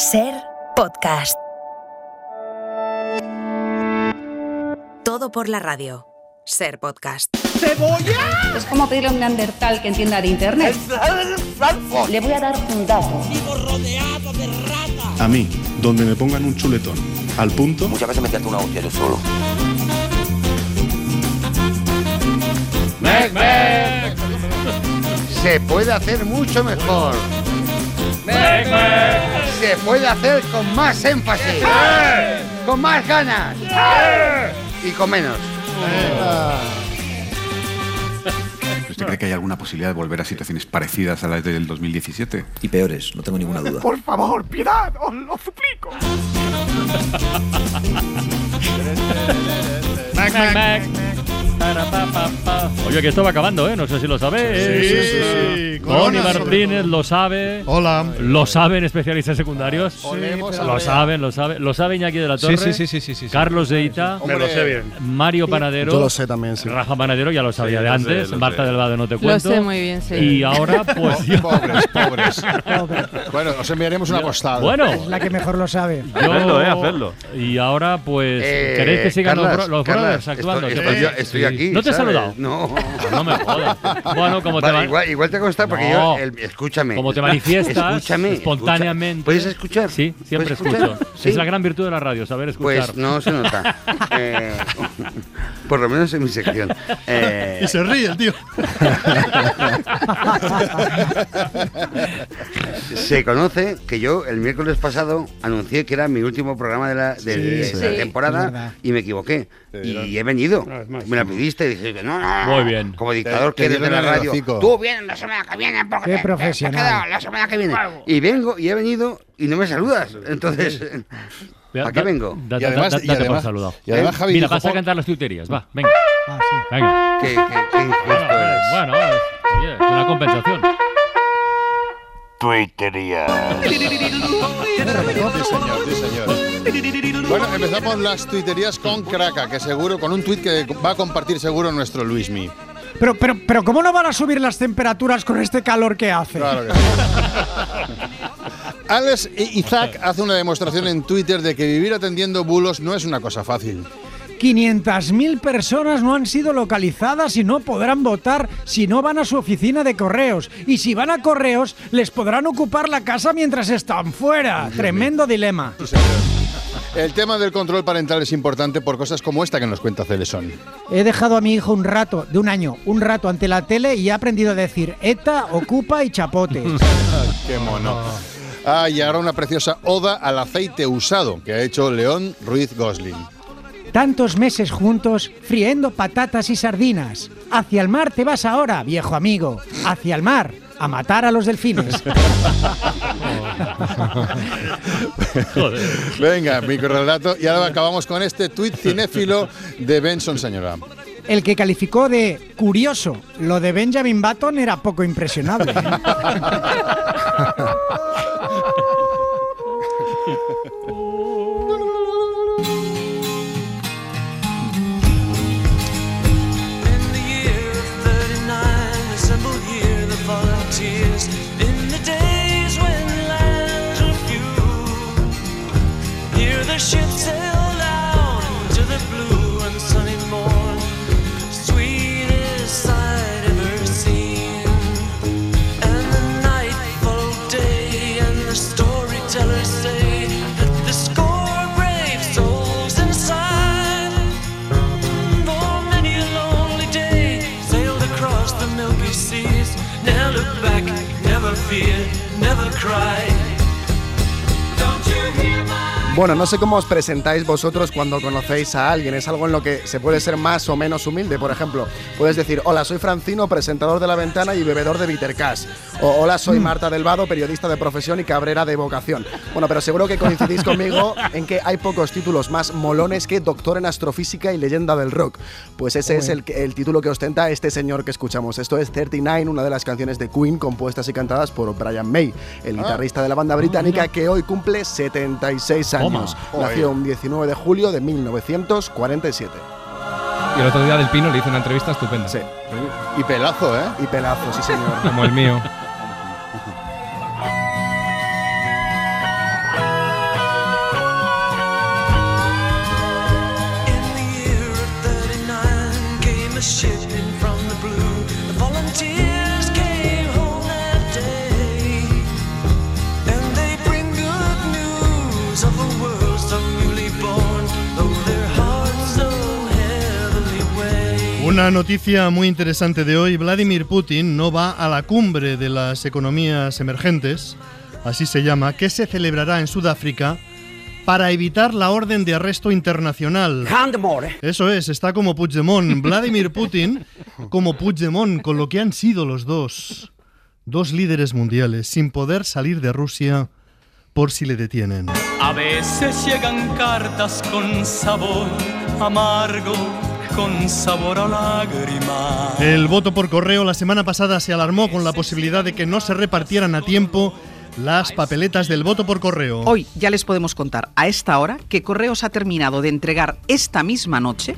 Ser podcast. Todo por la radio. Ser podcast. ¡Cebolla! Es como pedirle a un neandertal que entienda de internet. Le voy a dar un dato. A mí, donde me pongan un chuletón al punto, Muchas veces me canto una hostia yo solo. Se puede hacer mucho mejor. Se puede hacer con más énfasis. Con más ganas. Y con menos. ¿Usted cree que hay alguna posibilidad de volver a situaciones parecidas a las del 2017? Y peores, no tengo ninguna duda. Por favor, piedad, os lo suplico. Oye, que esto va acabando, ¿eh? No sé si lo sabéis. Sí, sí, sí. Tony Martínez lo sabe. Hola. Lo saben especialistas secundarios. Lo saben, lo saben. Lo sabe Iñaki de la Torre. Sí, sí, sí, sí, sí, sí. Carlos Deita. Me lo sé bien. Mario Panadero. yo lo sé también, sí. Rafa Panadero ya lo sabía Sí, de lo antes. sé, lo Marta sé. del Vado no te Lo cuento. sé muy bien, sí. Y ahora, pues. Pobres, pobres. bueno, os enviaremos una postal. bueno. La que mejor lo sabe. yo- Hacedlo, eh, hacedlo. Y ahora, pues. Eh, ¿Queréis que sigan los, Carlas, bro- los Carlas, brothers actuando? Estoy, ¿No te he ¿sabes? saludado? No. Ah, No me jodas. Bueno, como te Vale, va- igual, igual te consta porque No. yo. el- escúchame. Como te manifiestas Escúchame. espontáneamente. escucha. ¿Puedes escuchar? Sí, siempre ¿Puedes escuchar? escucho. Sí. Es la gran virtud de la radio, saber escuchar. Pues no se nota. Eh, por lo menos en mi sección. Eh, Y se ríe el tío. se conoce que yo el miércoles pasado anuncié que era mi último programa de la, de- de Sí, la sí. Es temporada verdad. y me equivoqué. Y he venido. Me la y dije que no, no. Muy bien. Como dictador Te- que te eres de la radio. Tú vienes la semana que viene porque Qué te- te- te profesional. queda la semana que viene. Y vengo y he venido y no me saludas. Entonces, ¿a qué vengo? da- Y da- además- da- y date por además- saludado. y además, ¿Eh? Javi Mira, dijo, vas a "Jo- cantar las tuiterías. Va, venga. Ah, sí. Venga. ¿Qué, qué, qué injusto eres. Bueno, oye, es una compensación. Señor. Bueno, empezamos las tuiterías con Kraka, que seguro, con un tuit que va a compartir seguro nuestro Luismi. Pero, pero, pero, ¿cómo no van a subir las temperaturas con este calor que hace? Claro que sí. Alex Isaac hace una demostración en Twitter de que vivir atendiendo bulos no es una cosa fácil. 500.000 personas no han sido localizadas y no podrán votar si no van a su oficina de correos. Y si van a correos, les podrán ocupar la casa mientras están fuera. Tremendo dilema. El tema del control parental es importante por cosas como esta que nos cuenta Celesón. He dejado a mi hijo un rato, de un año, un rato ante la tele y he aprendido a decir ETA, ocupa y chapote. ¡Qué mono! Ah, y ahora una preciosa oda al aceite usado que ha hecho León Ruiz Gosling. Tantos meses juntos, friendo patatas y sardinas. Hacia el mar te vas ahora, viejo amigo. Hacia el mar, a matar a los delfines. Joder. Venga, microrelato. Y ahora acabamos con este tuit cinéfilo de Benson Señora. El que calificó de curioso lo de Benjamin Button era poco impresionable. fear, never cry. Bueno, no sé cómo os presentáis vosotros cuando conocéis a alguien. Es algo en lo que se puede ser más o menos humilde. Por ejemplo, puedes decir, hola, soy Francino, presentador de La Ventana y bebedor de Bitter Cash. O hola, soy Marta del Vado, periodista de profesión y cabrera de vocación. Bueno, pero seguro que coincidís conmigo en que hay pocos títulos más molones que Doctor en Astrofísica y Leyenda del Rock. Pues ese es el, el título que ostenta este señor que escuchamos. Esto es 39, una de las canciones de Queen compuestas y cantadas por Brian May, el Ah. guitarrista de la banda británica que hoy cumple 76 años. Nació un 19 de julio de 1947. Y el otro día del Pino le hice una entrevista estupenda. Sí. Y pelazo, ¿eh? Y pelazo, sí señor. Como el mío. Una noticia muy interesante de hoy. Vladimir Putin no va a la cumbre de las economías emergentes, así se llama, que se celebrará en Sudáfrica para evitar la orden de arresto internacional. Eso es, está como Puigdemont. Vladimir Putin como Puigdemont, con lo que han sido los dos. Dos líderes mundiales, sin poder salir de Rusia por si le detienen. A veces llegan cartas con sabor amargo, con sabor a lágrima. El voto por correo la semana pasada se alarmó con la posibilidad de que no se repartieran a tiempo las papeletas del voto por correo. Hoy ya les podemos contar a esta hora que Correos ha terminado de entregar esta misma noche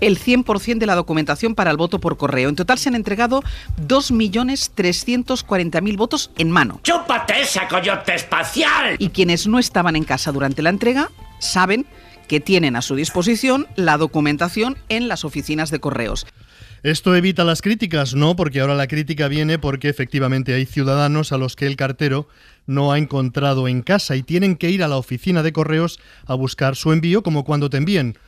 el 100% de la documentación para el voto por correo. En total se han entregado 2.340.000 votos en mano. ¡Chúpate esa coyote espacial! Y quienes no estaban en casa durante la entrega saben que tienen a su disposición la documentación en las oficinas de correos. ¿Esto evita las críticas? No, porque ahora la crítica viene porque efectivamente hay ciudadanos a los que el cartero no ha encontrado en casa y tienen que ir a la oficina de correos a buscar su envío como cuando te envíen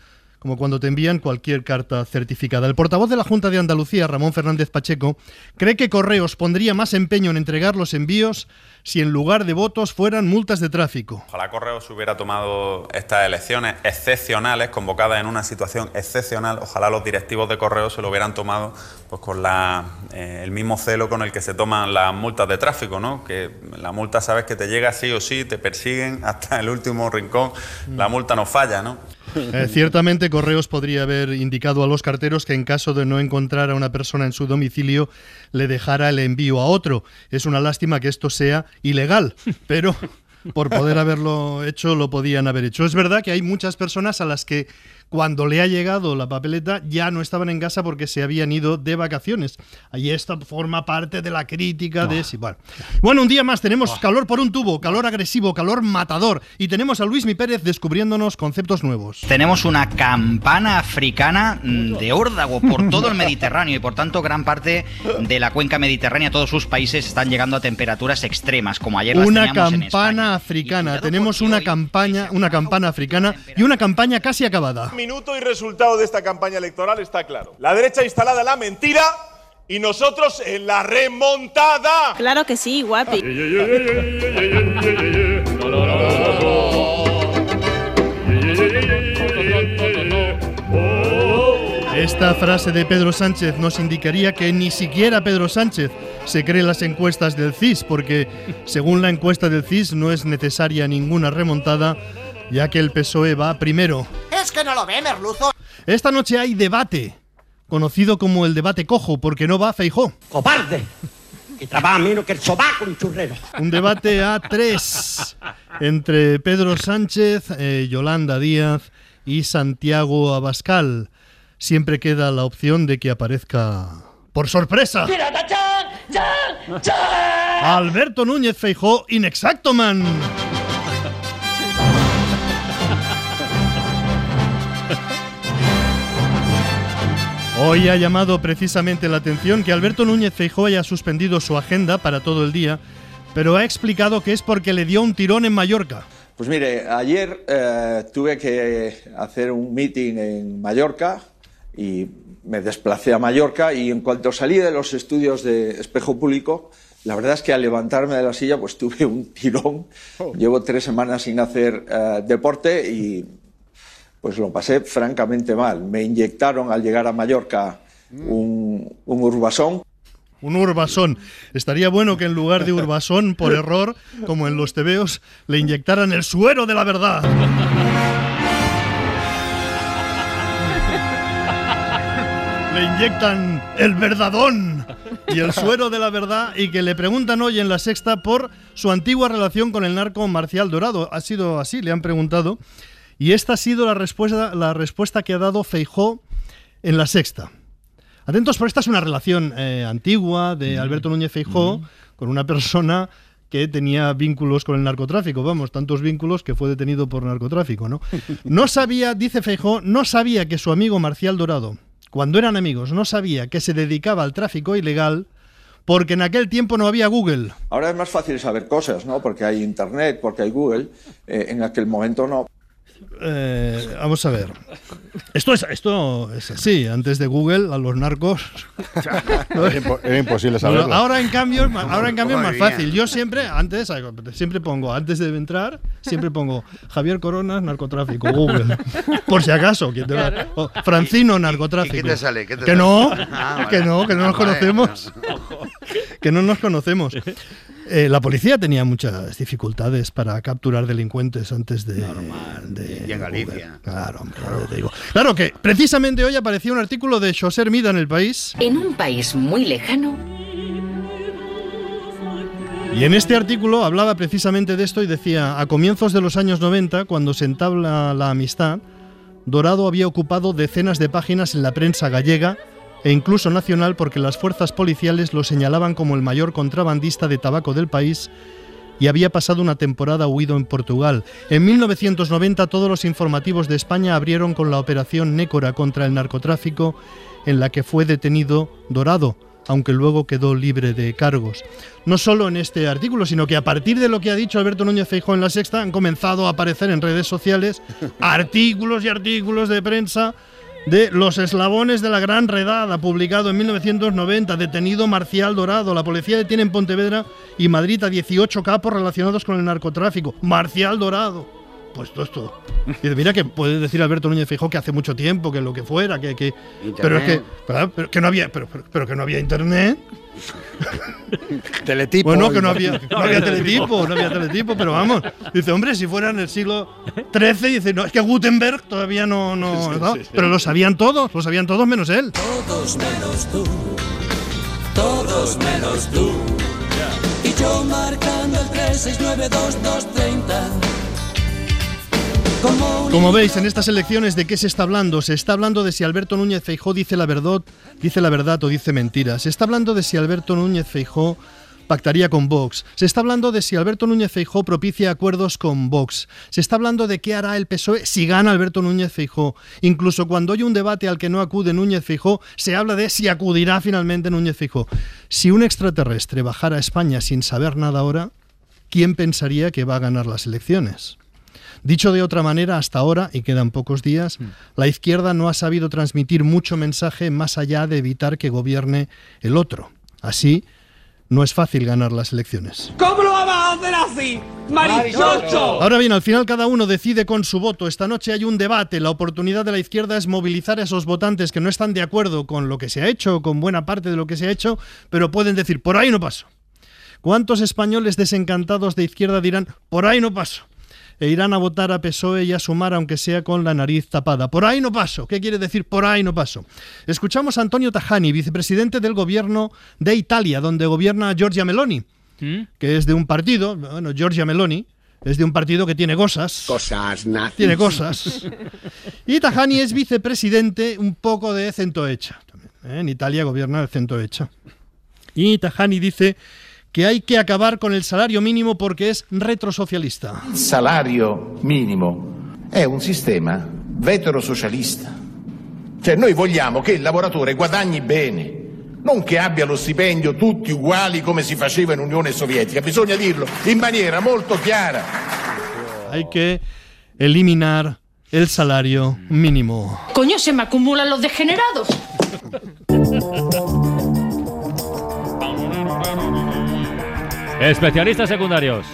como cuando te envían cualquier carta certificada. El portavoz de la Junta de Andalucía, Ramón Fernández Pacheco, cree que Correos pondría más empeño en entregar los envíos si en lugar de votos fueran multas de tráfico. Ojalá Correos hubiera tomado estas elecciones excepcionales, convocadas en una situación excepcional. Ojalá los directivos de Correos se lo hubieran tomado pues, con eh, el mismo celo con el que se toman las multas de tráfico, ¿no? Que la multa sabes que te llega sí o sí, te persiguen hasta el último rincón. La multa no falla, ¿no? Eh, ciertamente Correos podría haber indicado a los carteros que en caso de no encontrar a una persona en su domicilio le dejara el envío a otro. Es una lástima que esto sea ilegal, pero por poder haberlo hecho lo podían haber hecho. Es verdad que hay muchas personas a las que cuando le ha llegado la papeleta ya no estaban en casa porque se habían ido de vacaciones. Ahí esto forma parte de la crítica de sí, bueno. bueno, un día más tenemos calor por un tubo, calor agresivo, calor matador y tenemos a Luis Mi Pérez descubriéndonos conceptos nuevos. Tenemos una campana africana mm, de órdago por todo el Mediterráneo y por tanto gran parte de la cuenca mediterránea, todos sus países están llegando a temperaturas extremas, como ayer las Una teníamos en España. campana africana. Tenemos una campaña, una campana africana y una campaña casi acabada. Minuto y resultado de esta campaña electoral está claro. La derecha instalada en la mentira y nosotros en la remontada. Claro que sí, guapi. Esta frase de Pedro Sánchez nos indicaría que ni siquiera Pedro Sánchez se cree las encuestas del CIS, porque según la encuesta del CIS no es necesaria ninguna remontada, ya que el PSOE va primero. Es que no lo ve, merluzo. Esta noche hay debate, conocido como el debate cojo, porque no va Feijó. ¡Cobarde! Que trabaja menos que el sobaco un churrero. Un debate a tres entre Pedro Sánchez, eh, Yolanda Díaz y Santiago Abascal. Siempre queda la opción de que aparezca por sorpresa ¡Mira, tachan! ¡Chan! ¡Chan! Alberto Núñez Feijó Inexacto Man. Hoy ha llamado precisamente la atención que Alberto Núñez Feijó haya suspendido su agenda para todo el día, pero ha explicado que es porque le dio un tirón en Mallorca. Pues mire, ayer eh, tuve que hacer un meeting en Mallorca y me desplacé a Mallorca y en cuanto salí de los estudios de espejo público, la verdad es que al levantarme de la silla pues tuve un tirón. Llevo tres semanas sin hacer eh, deporte y pues lo pasé francamente mal. Me inyectaron al llegar a Mallorca un, un urbasón Un urbasón. Estaría bueno que en lugar de urbasón, por error, como en los tebeos, le inyectaran el suero de la verdad. Le inyectan el verdadón y el suero de la verdad y que le preguntan hoy en la sexta por su antigua relación con el narco Marcial Dorado. Ha sido así, le han preguntado. Y esta ha sido la respuesta, la respuesta que ha dado Feijó en la sexta. Atentos, porque esta es una relación eh, antigua de Alberto Núñez Feijó con una persona que tenía vínculos con el narcotráfico, vamos, tantos vínculos que fue detenido por narcotráfico, ¿no? No sabía, dice Feijó, no sabía que su amigo Marcial Dorado, cuando eran amigos, no sabía que se dedicaba al tráfico ilegal porque en aquel tiempo no había Google. Ahora es más fácil saber cosas, ¿no? Porque hay Internet, porque hay Google. Eh, en aquel momento no. Eh, vamos a ver. Esto es, esto es así. Antes de Google, a los narcos. Era, impo- era imposible Bueno, saberlo. ahora en cambio, ahora en cambio es más fácil. Yo siempre, antes, siempre pongo, antes de entrar, siempre pongo Javier Coronas, narcotráfico, Google. Por si acaso. ¿quién te va- Claro. o Francino, narcotráfico. ¿Y qué te sale? ¿Qué te que sale? no, Ah, que vale. no, que no nos conocemos. que no nos conocemos. Eh, la policía tenía muchas dificultades para capturar delincuentes antes de. de Y en Galicia. Claro, hombre, ya te digo. Claro que precisamente hoy apareció un artículo de José Hermida en el país. En un país muy lejano, Y en este artículo hablaba precisamente de esto y decía, a comienzos de los años 90, cuando se entabla la amistad, Dorado había ocupado decenas de páginas en la prensa gallega e incluso nacional porque las fuerzas policiales lo señalaban como el mayor contrabandista de tabaco del país y había pasado una temporada huido en Portugal. En 1990 todos los informativos de España abrieron con la operación Nécora contra el narcotráfico en la que fue detenido Dorado, aunque luego quedó libre de cargos. No solo en este artículo, sino que a partir de lo que ha dicho Alberto Núñez Feijóo en la Sexta han comenzado a aparecer en redes sociales artículos y artículos de prensa de Los eslabones de la gran redada, publicado en 1990, detenido Marcial Dorado. La policía detiene en Pontevedra y Madrid a 18 capos relacionados con el narcotráfico. Marcial Dorado. Pues todo esto. Y mira que puede decir Alberto Núñez Feijóo que hace mucho tiempo, que lo que fuera, que, que pero es que, ¿verdad? pero que no había, pero, pero- pero que no había internet. Teletipo. Bueno, que no había, no había teletipo, no había teletipo, pero vamos. Dice, hombre, si fuera en el siglo XIII, dice, no, es que Gutenberg todavía no, no, Sí, sí, ¿no? sí, sí. pero lo sabían todos, lo sabían todos menos él. Todos menos tú. Todos menos tú. Y yo marcando el 3692230. Como veis, en estas elecciones, ¿de qué se está hablando? Se está hablando de si Alberto Núñez Feijó dice la verdad, dice la verdad o dice mentiras. Se está hablando de si Alberto Núñez Feijó pactaría con Vox. Se está hablando de si Alberto Núñez Feijó propicia acuerdos con Vox. Se está hablando de qué hará el PSOE si gana Alberto Núñez Feijó. Incluso cuando hay un debate al que no acude Núñez Feijó, se habla de si acudirá finalmente Núñez Feijó. Si un extraterrestre bajara a España sin saber nada ahora, ¿quién pensaría que va a ganar las elecciones? Dicho de otra manera, hasta ahora, y quedan pocos días, la izquierda no ha sabido transmitir mucho mensaje más allá de evitar que gobierne el otro. Así, no es fácil ganar las elecciones. ¿Cómo lo vamos a hacer así? ¡Marichocho! Ahora bien, al final cada uno decide con su voto. Esta noche hay un debate. La oportunidad de la izquierda es movilizar a esos votantes que no están de acuerdo con lo que se ha hecho, con buena parte de lo que se ha hecho, pero pueden decir, por ahí no paso. ¿Cuántos españoles desencantados de izquierda dirán, por ahí no paso? E irán a votar a PSOE y a sumar, aunque sea con la nariz tapada. Por ahí no paso. ¿Qué quiere decir por ahí no paso? Escuchamos a Antonio Tajani, vicepresidente del gobierno de Italia, donde gobierna Giorgia Meloni, que es de un partido, bueno, Giorgia Meloni, es de un partido que tiene cosas. Cosas nazis. Tiene cosas. Y Tajani es vicepresidente un poco de centrohecha. también, ¿eh? En Italia gobierna el centrohecha. Y Tajani dice que hay que acabar con el salario mínimo porque es retrosocialista. Il salario minimo è un sistema veterosocialista. Cioè noi vogliamo che il lavoratore guadagni bene, non che abbia lo stipendio tutti uguali come si faceva in Unione Sovietica. Bisogna dirlo in maniera molto chiara. Hay que eliminar el salario mínimo. coño, se me acumulan los degenerados. Especialistas secundarios.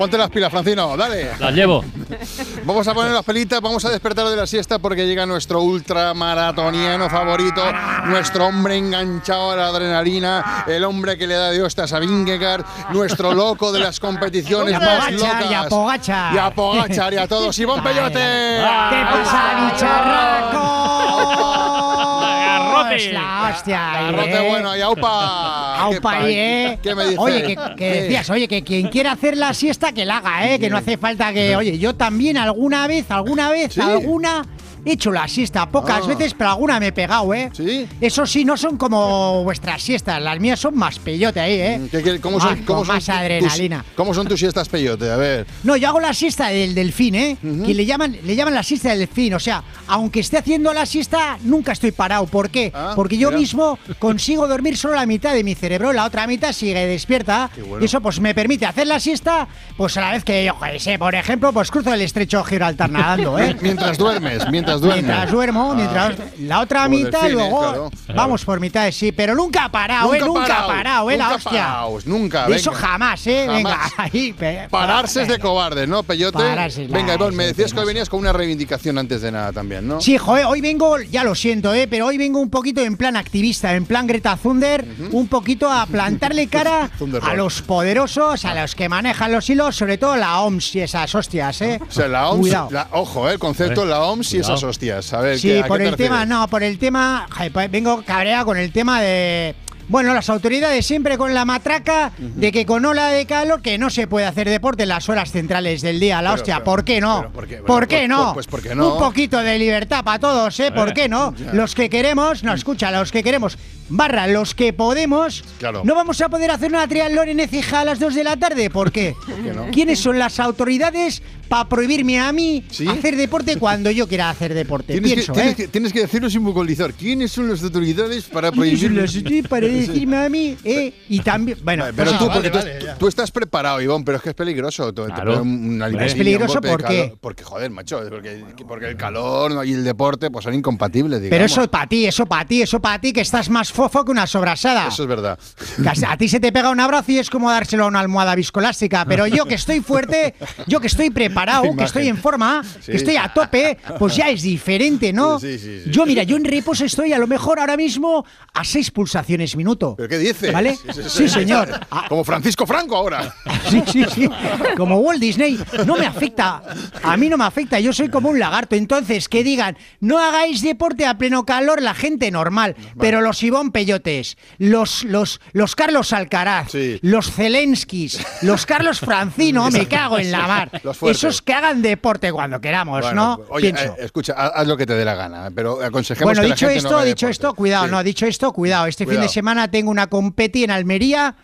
Ponte las pilas, Francino, dale. Las llevo. Vamos a poner las pelitas, vamos a despertar de la siesta porque llega nuestro ultramaratoniano favorito, nuestro hombre enganchado a la adrenalina, el hombre que le da de hostias a Vingegaard, nuestro loco de las competiciones más locas. y a Pogačar. Y a Pogačar y a todos. ¡Iván Peyote! ¿Qué pasa, bicharraco? Es la hostia. Garrote ¿eh? bueno, y aupa. Aupa ¿Qué ahí, pa- ¿eh? ¿Qué me dices? Oye, que, decías, oye, que quien quiera hacer la siesta, que la haga, ¿eh? Que no hace falta que. Oye, yo también alguna vez, alguna vez, Sí. alguna he hecho la siesta pocas Ah. veces, pero alguna me he pegado, ¿eh? ¿Sí? Eso sí, no son como vuestras siestas, las mías son más peyote ahí, ¿eh? ¿Qué- qué- ¿Cómo son, Más- cómo son más tus- adrenalina. ¿Cómo son tus siestas peyote? A ver. No, yo hago la siesta del delfín, ¿eh? Que le llaman, le llaman la siesta del delfín. O sea, aunque esté haciendo la siesta, nunca estoy parado. ¿Por qué? Ah, Porque yo mira. mismo consigo dormir solo la mitad de mi cerebro, la otra mitad sigue despierta. bueno. Y eso pues me permite hacer la siesta, pues a la vez que yo qué sé, por ejemplo, pues cruzo el estrecho Gibraltar nadando, ¿eh? Mientras duermes, mientras Mientras duermo, Ah. mientras la otra Como mitad delfines, luego claro. vamos por mitad, sí, pero nunca parado, eh, nunca parado, parado, eh, la nunca hostia. paraos, nunca, eso jamás, eh, venga, ahí. pe- Pararse es de cobarde, ¿no, Peyote? Pararse, Venga, Ivonne, me decías que hoy venías con una reivindicación antes de nada también, ¿no? Sí, joder, hoy vengo, ya lo siento, eh, pero hoy vengo un poquito en plan activista, en plan Greta Thunder, un poquito a plantarle cara a los poderosos, a los que manejan los hilos, sobre todo la OMS y esas hostias, eh. O sea, la OMS, Cuidado. la- ojo, eh, el concepto, Eh, la OMS y esas hostias. A ver, Sí, ¿qué- a por qué te el tema, no, por el tema, joder, pues vengo cabreado con el tema de... Bueno, las autoridades siempre con la matraca de que con ola de calor que no se puede hacer deporte en las horas centrales del día. La Pero, hostia, pero, ¿por qué no? ¿por qué? ¿Por pues- no? pues ¿por qué no? Un poquito de libertad para todos, ¿eh? ¿Por Eh, qué no? ya. Los que queremos, no, escucha, los que queremos, barra, los que podemos, Claro. no vamos a poder hacer una triatlón en Ecija a las 2 de la tarde. ¿Por qué? qué no? ¿Quiénes son las autoridades para prohibirme a mí hacer deporte cuando yo quiera hacer deporte? Tienes, Pienso, que, tienes, ¿eh? que, tienes que decirlo sin vocalizar. ¿Quiénes son las autoridades para ¿Quiénes decirme a mí, eh? Y también, bueno, Pero pues tú, porque tú, tú estás preparado, Ivón, pero es que es peligroso. Claro. una ¿Es peligroso golpe de por qué? calor. Porque, joder, macho, porque, porque el calor y el deporte pues son incompatibles, digamos. Pero eso para ti, eso para ti, eso para ti, que estás más fofo que una sobrasada. Eso es verdad. Que A ti se te pega un abrazo y es como dárselo a una almohada viscolástica. Pero yo que estoy fuerte, yo que estoy preparado, que estoy en forma, Sí. que estoy a tope, pues ya es diferente, ¿no? Sí, sí, sí. Yo, mira, yo en reposo estoy a lo mejor ahora mismo a seis pulsaciones ¿Pero qué dices? ¿Vale? Sí, señor. Como Francisco Franco ahora. Sí, sí, sí. Como Walt Disney. No me afecta. A mí no me afecta. Yo soy como un lagarto. Entonces, que digan, no hagáis deporte a pleno calor la gente normal. Pero los Ivón Peyotes, los, los, los Carlos Alcaraz, los Zelenskis, los Carlos Francino, me cago en la mar. Esos que hagan deporte cuando queramos, Bueno, ¿no? Oye, Pienso. eh, escucha, haz, lo que te dé la gana, pero aconsejemos Bueno, que la dicho gente esto, no dicho deporte. esto, cuidado, no, dicho esto, cuidado. Este fin de semana tengo una competi en Almería,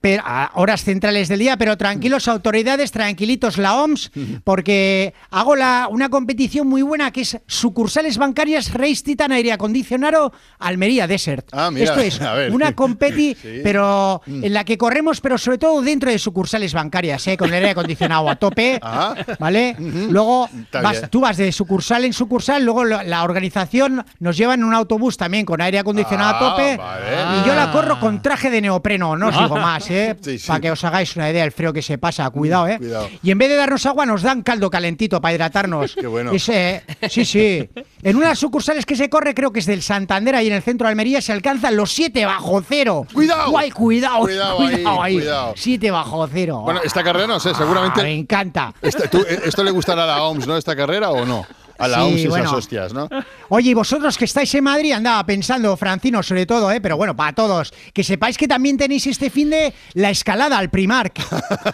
pero a horas centrales del día, pero tranquilos, autoridades, tranquilitos la OMS, porque hago la, una competición muy buena que es sucursales bancarias Reis Titan Aire Acondicionado Almería Desert. Ah, mira, esto es a ver. una competi, Sí. pero en la que corremos, pero sobre todo dentro de sucursales bancarias, ¿eh? con el aire acondicionado a tope, Ah. ¿vale? Luego vas- tú vas de sucursal en sucursal, luego la organización nos lleva en un autobús también con aire acondicionado Ah, a tope. vale. Y yo la corro con traje de neopreno, no os digo más, ¿eh? Sí, sí. Para que os hagáis una idea del frío que se pasa, cuidado, ¿eh? Cuidado. Y en vez de darnos agua, nos dan caldo calentito para hidratarnos. Qué bueno. Ese, sí, sí. En unas sucursales que se corre, creo que es del Santander, ahí en el centro de Almería, se alcanzan los 7 bajo cero. ¡Cuidado! Guay, cuidado, Cuidado ahí, cuidado. 7 bajo cero. Bueno, esta carrera no sé, seguramente. Ah, me encanta. Esta- tú, eh, ¿Esto le gustará a la OMS, no? ¿Esta carrera o no? A la Sí, OMS y bueno. esas hostias, ¿no? Oye, y vosotros que estáis en Madrid, andaba pensando, Francino, sobre todo, ¿eh? pero bueno, para todos, que sepáis que también tenéis este fin de la escalada al Primark.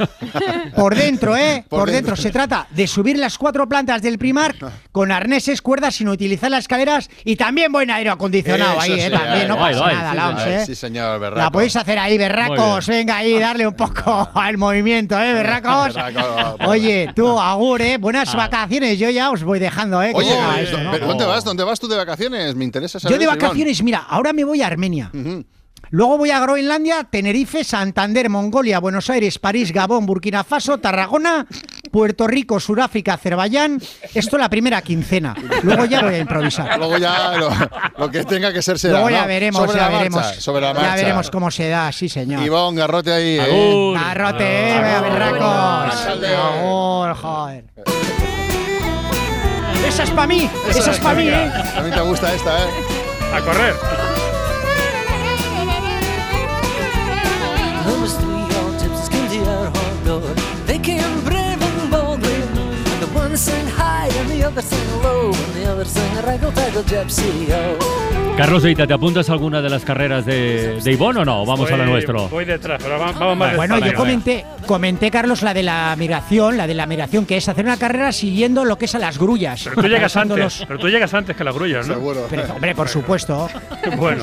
Por dentro, ¿eh? Por Por, dentro. dentro. Se trata de subir las cuatro plantas del Primark con arneses, cuerdas, sin utilizar las escaleras y también buen aire acondicionado ahí, ¿eh? sí, También, no pasa nada, sí, la OMS. ¿eh? Sí, señor, berraco. La podéis hacer ahí, berracos. Venga ahí, darle un poco al movimiento, ¿eh, berracos? Berraco. Oye, tú, Agur, ¿eh? Buenas vacaciones. Yo ya os voy dejando, ¿eh? Oye, se acaba esto, ¿no? ¿pero ¿dónde vas? ¿Dónde vas tú de vacaciones? Me interesa saber. Yo de vacaciones, mira, ahora me voy a Armenia. Luego voy a Groenlandia, Tenerife, Santander, Mongolia, Buenos Aires, París, Gabón, Burkina Faso, Tarragona, Puerto Rico, Sudáfrica, Azerbaiyán. Esto la primera quincena. Luego ya voy a improvisar. Luego ya lo, lo que tenga que ser será. Luego ya ¿no? veremos, sobre ya la veremos. Marcha, sobre la ya veremos cómo se da, sí, señor. Ivón, garrote ahí. ¿eh? Garrote, eh, berracos. Joder. Esa es para mí, esa es para mí, eh. A mí te gusta esta, ¿eh? A correr. They came brave and boldly. And the. Carlos Eita, ¿te apuntas a alguna de las carreras de, de Ivonne o no? Vamos a la nuestro. Voy detrás, pero va- vamos más Bueno, yo comenté, comenté, Carlos, la de la migración, la de la migración, que es hacer una carrera siguiendo lo que es a las grullas. Pero tú llegas antes, los- pero tú llegas antes que las grullas, ¿no? Pero, hombre, por supuesto. Bueno,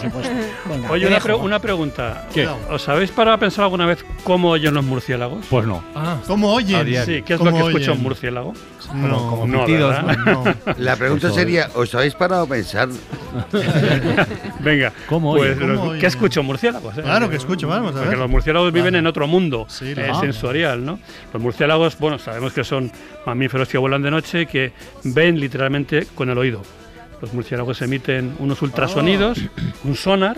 Venga, oye, una, pre- una pregunta. ¿Qué? ¿Os habéis parado a pensar alguna vez cómo oyen los murciélagos? Pues no. ¿Cómo oyen? Sí, ¿qué es ¿Cómo lo que escucha oyen? un murciélago? No, como pitidos, ¿verdad? La pregunta sería, ¿os habéis parado a pensar? Venga, ¿Cómo pues, ¿qué oyen? escucha un murciélago? eh? Claro que escucho, vamos a Porque ver. los murciélagos viven en otro mundo Sí, eh, sensorial, ¿no? Los murciélagos, bueno, sabemos que son mamíferos que vuelan de noche y que ven literalmente con el oído. Los murciélagos emiten unos ultrasonidos, un sonar,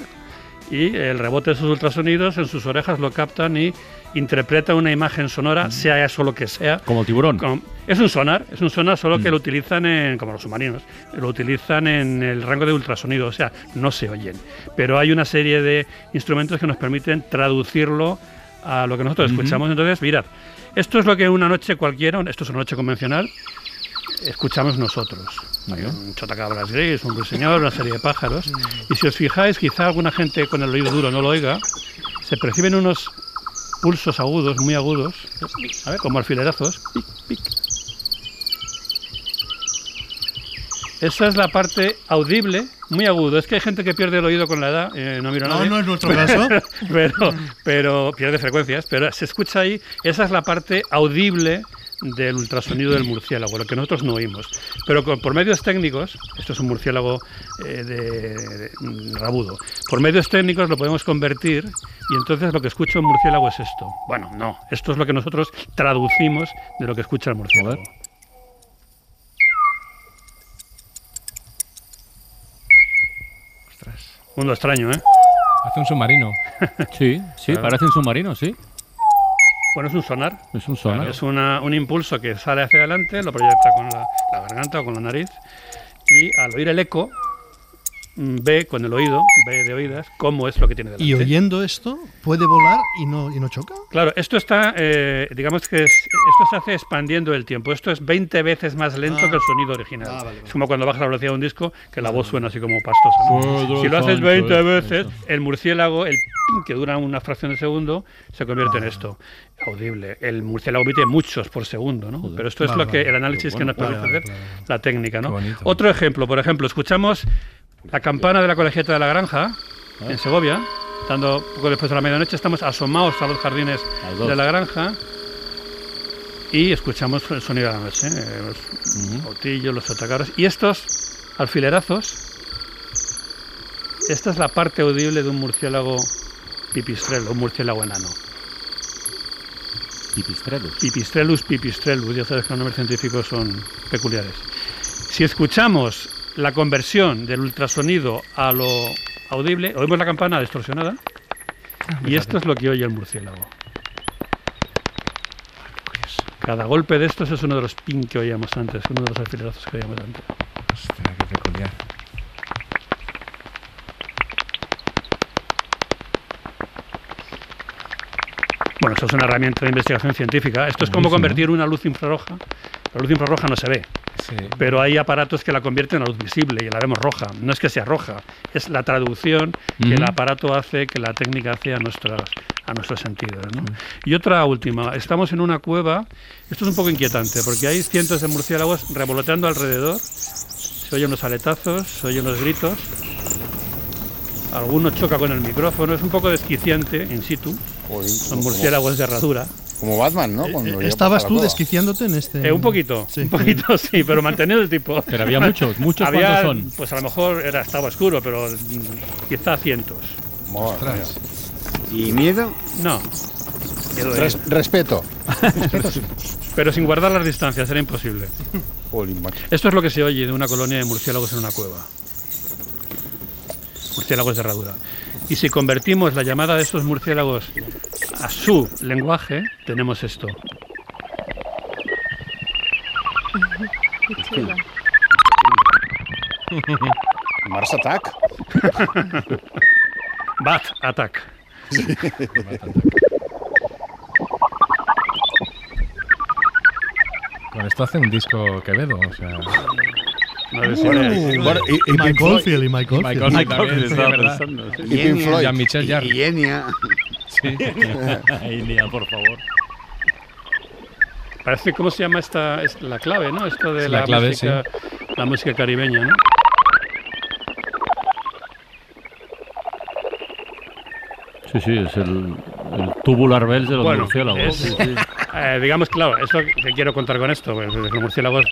y el rebote de esos ultrasonidos en sus orejas lo captan y interpreta una imagen sonora, sea eso lo que sea. Como el tiburón. Es un sonar, es un sonar solo que lo utilizan en, como los submarinos, lo utilizan en el rango de ultrasonido, o sea, no se oyen. Pero hay una serie de instrumentos que nos permiten traducirlo a lo que nosotros escuchamos. Entonces, mirad, esto es lo que una noche cualquiera, esto es una noche convencional, escuchamos nosotros. Un chotacabras gris, un ruiseñor, una serie de pájaros. Y si os fijáis, quizá alguna gente con el oído duro no lo oiga, se perciben unos pulsos agudos, muy agudos, ¿sabe? como alfilerazos. Pic, pic. Esa es la parte audible, muy agudo. Es que hay gente que pierde el oído con la edad, eh, no miro a No, nadie. no es nuestro caso. pero, pero pierde frecuencias, pero se escucha ahí, esa es la parte audible del ultrasonido del murciélago, lo que nosotros no oímos. Pero con- por medios técnicos, esto es un murciélago eh, de, de- mm, rabudo, por medios técnicos lo podemos convertir y entonces lo que escucha un murciélago es esto. Bueno, no, esto es lo que nosotros traducimos de lo que escucha el murciélago. Mundo extraño, ¿eh? Hace un submarino. Sí, sí, Claro. parece un submarino, sí. Bueno, es un sonar. Es un sonar. Es una- un impulso que sale hacia adelante, lo proyecta con la, la garganta o con la nariz y al oír el eco ve con el oído, ve de oídas, cómo es lo que tiene delante. Y oyendo esto, puede volar y no, y no choca. Claro, esto está, eh, digamos que es- esto se hace expandiendo el tiempo. Esto es 20 veces más lento Ah. que el sonido original. Ah, vale, Es como cuando bajas la velocidad de un disco, que la voz suena así como pastosa. Si lo haces Sánchez, 20 veces, eso. el murciélago, el que dura una fracción de segundo, se convierte en esto. Audible. El murciélago emite muchos por segundo, ¿no? Pero esto es Vale, lo que vale. el análisis que nos permite Vale, hacer vale, la técnica, ¿no? Bonito. Otro ejemplo, por ejemplo, escuchamos la campana de la colegiata de la granja en Segovia, dando poco después de la medianoche, estamos asomados a los jardines de la granja y escuchamos el sonido de la noche, ¿eh? los botillos, los atacaros y estos alfilerazos. Esta es la parte audible de un murciélago pipistrelo, un murciélago enano. Pipistrelus. Pipistrelus pipistrelus, ya sabes que los nombres científicos son peculiares. Si escuchamos la conversión del ultrasonido a lo audible, oímos la campana distorsionada y esto es lo que oye el murciélago. Cada golpe de estos es uno de los ping que oíamos antes, uno de los alfilerazos que oíamos antes. Ostras, qué peculiar. Bueno, esto es una herramienta de investigación científica. Esto es como convertir una luz infrarroja. La luz infrarroja no se ve, Sí. pero hay aparatos que la convierten a luz visible y la vemos roja. No es que sea roja, es la traducción que el aparato hace, que la técnica hace a nuestras a nuestros sentidos. ¿no? Y otra última, estamos en una cueva, esto es un poco inquietante, porque hay cientos de murciélagos revoloteando alrededor, se oyen los aletazos, se oyen los gritos, alguno choca con el micrófono, es un poco desquiciante in situ, son murciélagos de herradura. Como Batman, ¿no? Cuando llega ¿Estabas tú desquiciándote en este...? Eh, un poquito, Sí. un poquito sí, pero manteniendo el tipo. Pero había muchos, muchos Había, cuántos son. Pues a lo mejor era, estaba oscuro, pero quizá cientos. Ostras. ¿Y miedo? No. Miedo de- Res- respeto. pero sin guardar las distancias, era imposible. Esto es lo que se oye de una colonia de murciélagos en una cueva. Murciélagos de herradura. Y si convertimos la llamada de estos murciélagos a su lenguaje, tenemos esto. Mars Attack. Bat Attack. Con esto hace un disco Quevedo, o sea. Y- Mike Oldfield, y Mike Oldfield. Oldfield estaba pensando. Y Pink Floyd. Jarre. Y Enya. Sí. Enya, por favor. Parece, ¿cómo se llama esta? Es la clave, ¿no? Esto de la, la clave, música, la música caribeña, ¿no? Sí, sí, es el, el tubular bells de los Bueno, murciélagos. es- Sí, sí. Eh, digamos, claro, eso que quiero contar con esto, pues, los murciélagos